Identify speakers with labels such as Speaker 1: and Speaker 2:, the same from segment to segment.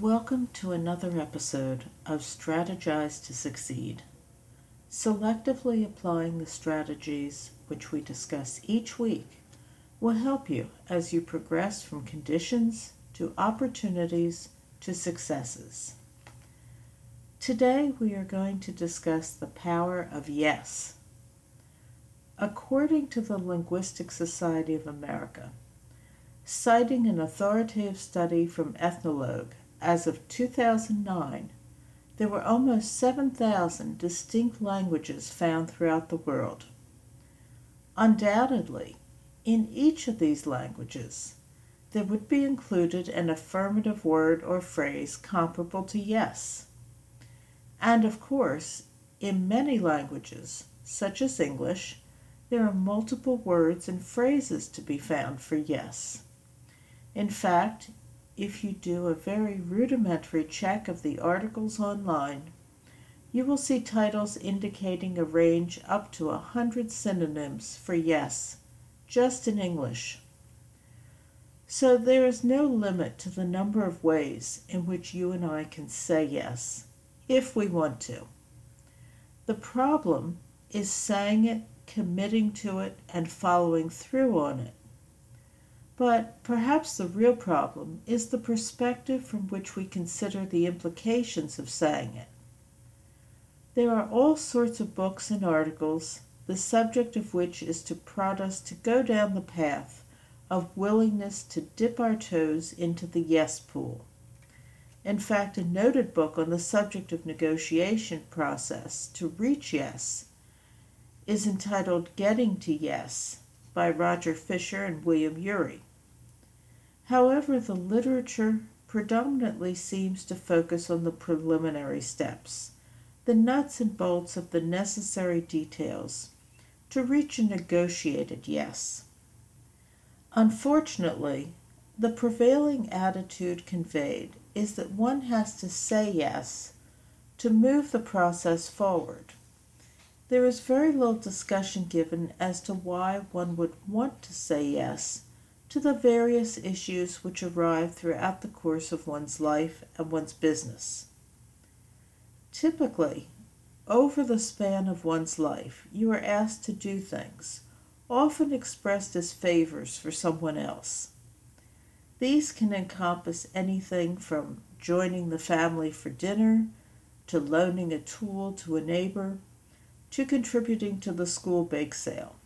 Speaker 1: Welcome to another episode of Strategize to Succeed. Selectively applying the strategies which we discuss each week will help you as you progress from conditions to opportunities to successes. Today we are going to discuss the power of yes. According to the Linguistic Society of America, citing an authoritative study from Ethnologue as of 2009, there were almost 7,000 distinct languages found throughout the world. Undoubtedly, in each of these languages, there would be included an affirmative word or phrase comparable to yes. And of course, in many languages, such as English, there are multiple words and phrases to be found for yes. In fact, if you do a very rudimentary check of the articles online, you will see titles indicating a range up to a hundred synonyms for yes, just in English. So there is no limit to the number of ways in which you and I can say yes, if we want to. The problem is saying it, committing to it, and following through on it. But perhaps the real problem is the perspective from which we consider the implications of saying it. There are all sorts of books and articles, the subject of which is to prod us to go down the path of willingness to dip our toes into the yes pool. In fact, a noted book on the subject of negotiation process to reach yes is entitled Getting to Yes by Roger Fisher and William Ury. However, the literature predominantly seems to focus on the preliminary steps, the nuts and bolts of the necessary details to reach a negotiated yes. Unfortunately, the prevailing attitude conveyed is that one has to say yes to move the process forward. There is very little discussion given as to why one would want to say yes to the various issues which arrive throughout the course of one's life and one's business. Typically, over the span of one's life, you are asked to do things, often expressed as favors for someone else. These can encompass anything from joining the family for dinner, to loaning a tool to a neighbor, to contributing to the school bake sale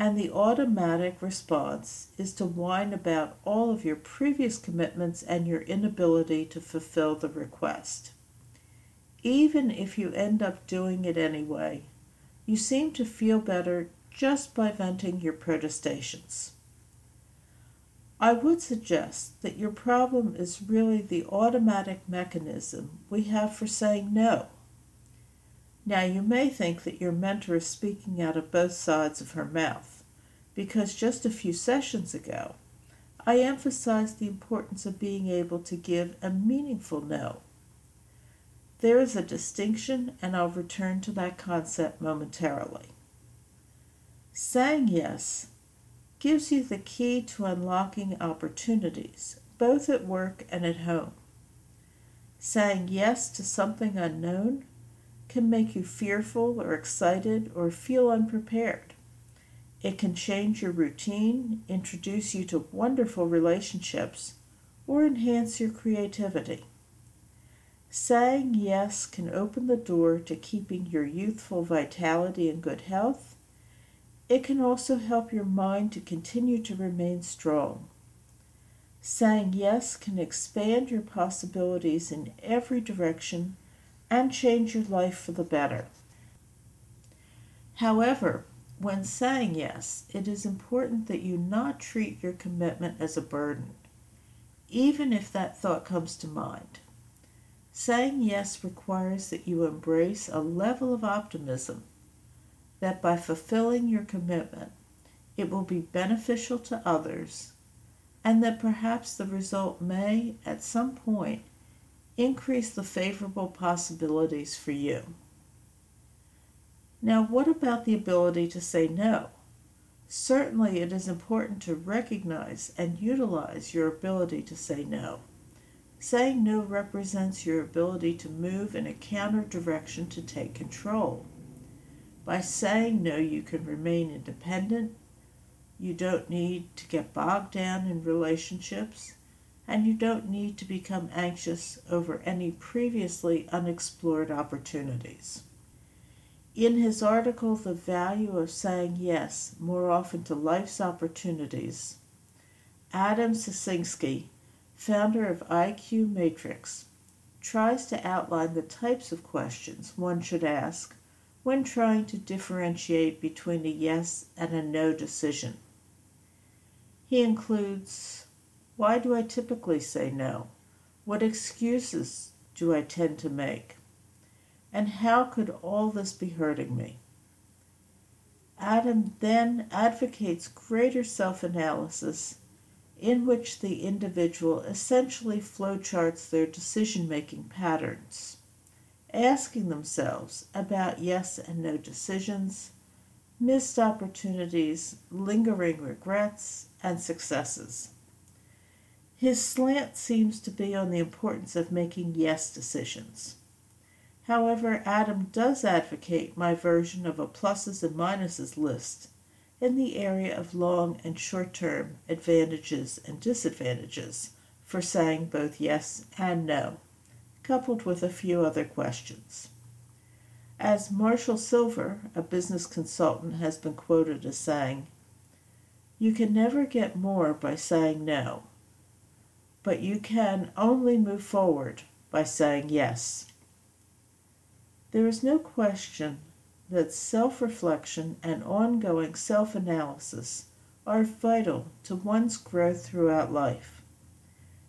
Speaker 1: and the automatic response is to whine about all of your previous commitments and your inability to fulfill the request. Even if you end up doing it anyway, you seem to feel better just by venting your protestations. I would suggest that your problem is really the automatic mechanism we have for saying no. Now, you may think that your mentor is speaking out of both sides of her mouth, because just a few sessions ago, I emphasized the importance of being able to give a meaningful no. There is a distinction, and I'll return to that concept momentarily. Saying yes gives you the key to unlocking opportunities, both at work and at home. Saying yes to something unknown can make you fearful or excited or feel unprepared. It can change your routine, introduce you to wonderful relationships, or enhance your creativity. Saying yes can open the door to keeping your youthful vitality and good health. It can also help your mind to continue to remain strong. Saying yes can expand your possibilities in every direction and change your life for the better. However, when saying yes, it is important that you not treat your commitment as a burden, even if that thought comes to mind. Saying yes requires that you embrace a level of optimism that by fulfilling your commitment, it will be beneficial to others, and that perhaps the result may, at some point, increase the favorable possibilities for you. Now, what about the ability to say no? Certainly, it is important to recognize and utilize your ability to say no. saying no represents your ability to move in a counter direction to take control. By saying no, you can remain independent. You don't need to get bogged down in relationships, and you don't need to become anxious over any previously unexplored opportunities. In his article, The Value of Saying Yes More Often to Life's Opportunities, Adam Sicinski, founder of IQ Matrix, tries to outline the types of questions one should ask when trying to differentiate between a yes and a no decision. He includes Why do I typically say no? What excuses do I tend to make? And how could all this be hurting me? Adam then advocates greater self analysis in which the individual essentially flowcharts their decision making patterns, asking themselves about yes and no decisions, missed opportunities, lingering regrets, and successes. His slant seems to be on the importance of making yes decisions. However, Adam does advocate my version of a pluses and minuses list in the area of long and short term advantages and disadvantages for saying both yes and no, coupled with a few other questions. As Marshall Sylver, a business consultant, has been quoted as saying, You can never get more by saying no, but you can only move forward by saying yes. There is no question that self reflection and ongoing self analysis are vital to one's growth throughout life.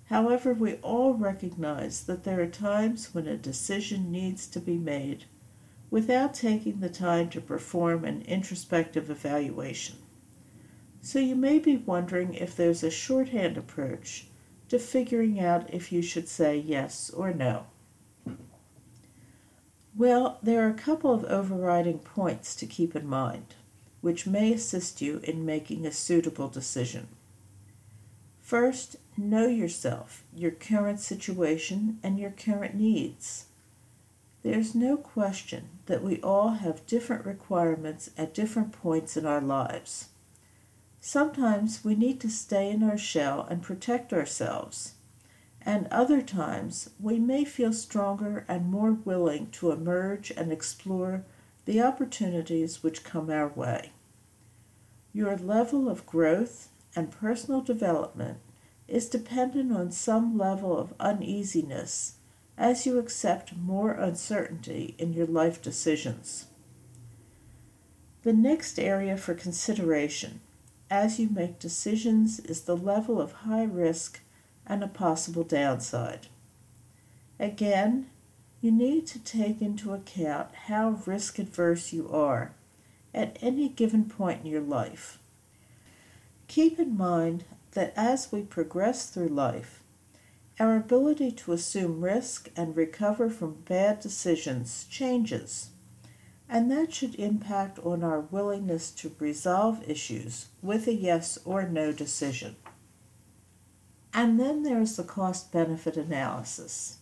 Speaker 1: However, we all recognize that there are times when a decision needs to be made without taking the time to perform an introspective evaluation. So you may be wondering if there's a shorthand approach to figuring out if you should say yes or no. Well, there are a couple of overriding points to keep in mind, which may assist you in making a suitable decision. First, know yourself, your current situation, and your current needs. There's no question that we all have different requirements at different points in our lives. Sometimes we need to stay in our shell and protect ourselves and other times we may feel stronger and more willing to emerge and explore the opportunities which come our way. Your level of growth and personal development is dependent on some level of uneasiness as you accept more uncertainty in your life decisions. The next area for consideration as you make decisions is the level of high risk and a possible downside. Again, you need to take into account how risk adverse you are at any given point in your life. Keep in mind that as we progress through life, our ability to assume risk and recover from bad decisions changes, and that should impact on our willingness to resolve issues with a yes or no decision. And then there's the cost benefit analysis.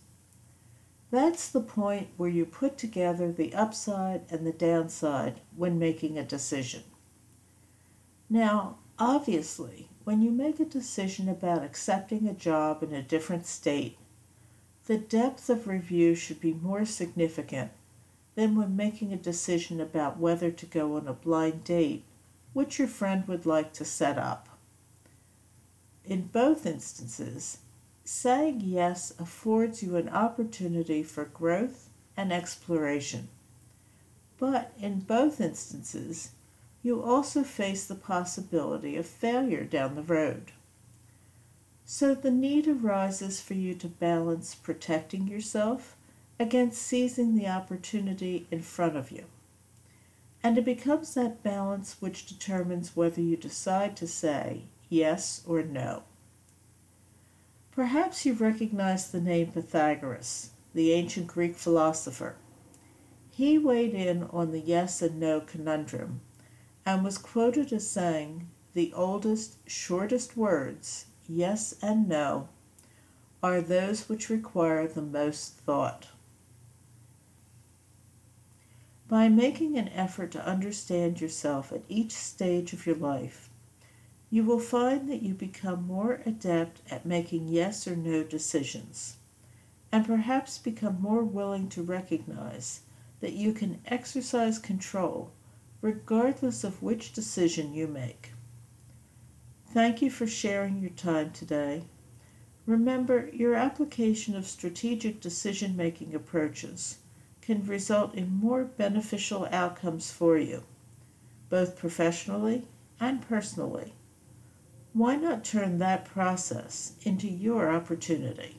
Speaker 1: That's the point where you put together the upside and the downside when making a decision. Now, obviously, when you make a decision about accepting a job in a different state, the depth of review should be more significant than when making a decision about whether to go on a blind date, which your friend would like to set up. In both instances, saying yes affords you an opportunity for growth and exploration. But in both instances, you also face the possibility of failure down the road. So the need arises for you to balance protecting yourself against seizing the opportunity in front of you. And it becomes that balance which determines whether you decide to say yes or no. Perhaps you recognize the name Pythagoras, the ancient Greek philosopher. He weighed in on the yes and no conundrum and was quoted as saying, The oldest, shortest words, yes and no, are those which require the most thought. By making an effort to understand yourself at each stage of your life, you will find that you become more adept at making yes or no decisions, and perhaps become more willing to recognize that you can exercise control regardless of which decision you make. Thank you for sharing your time today. Remember, your application of strategic decision making approaches can result in more beneficial outcomes for you, both professionally and personally. Why not turn that process into your opportunity?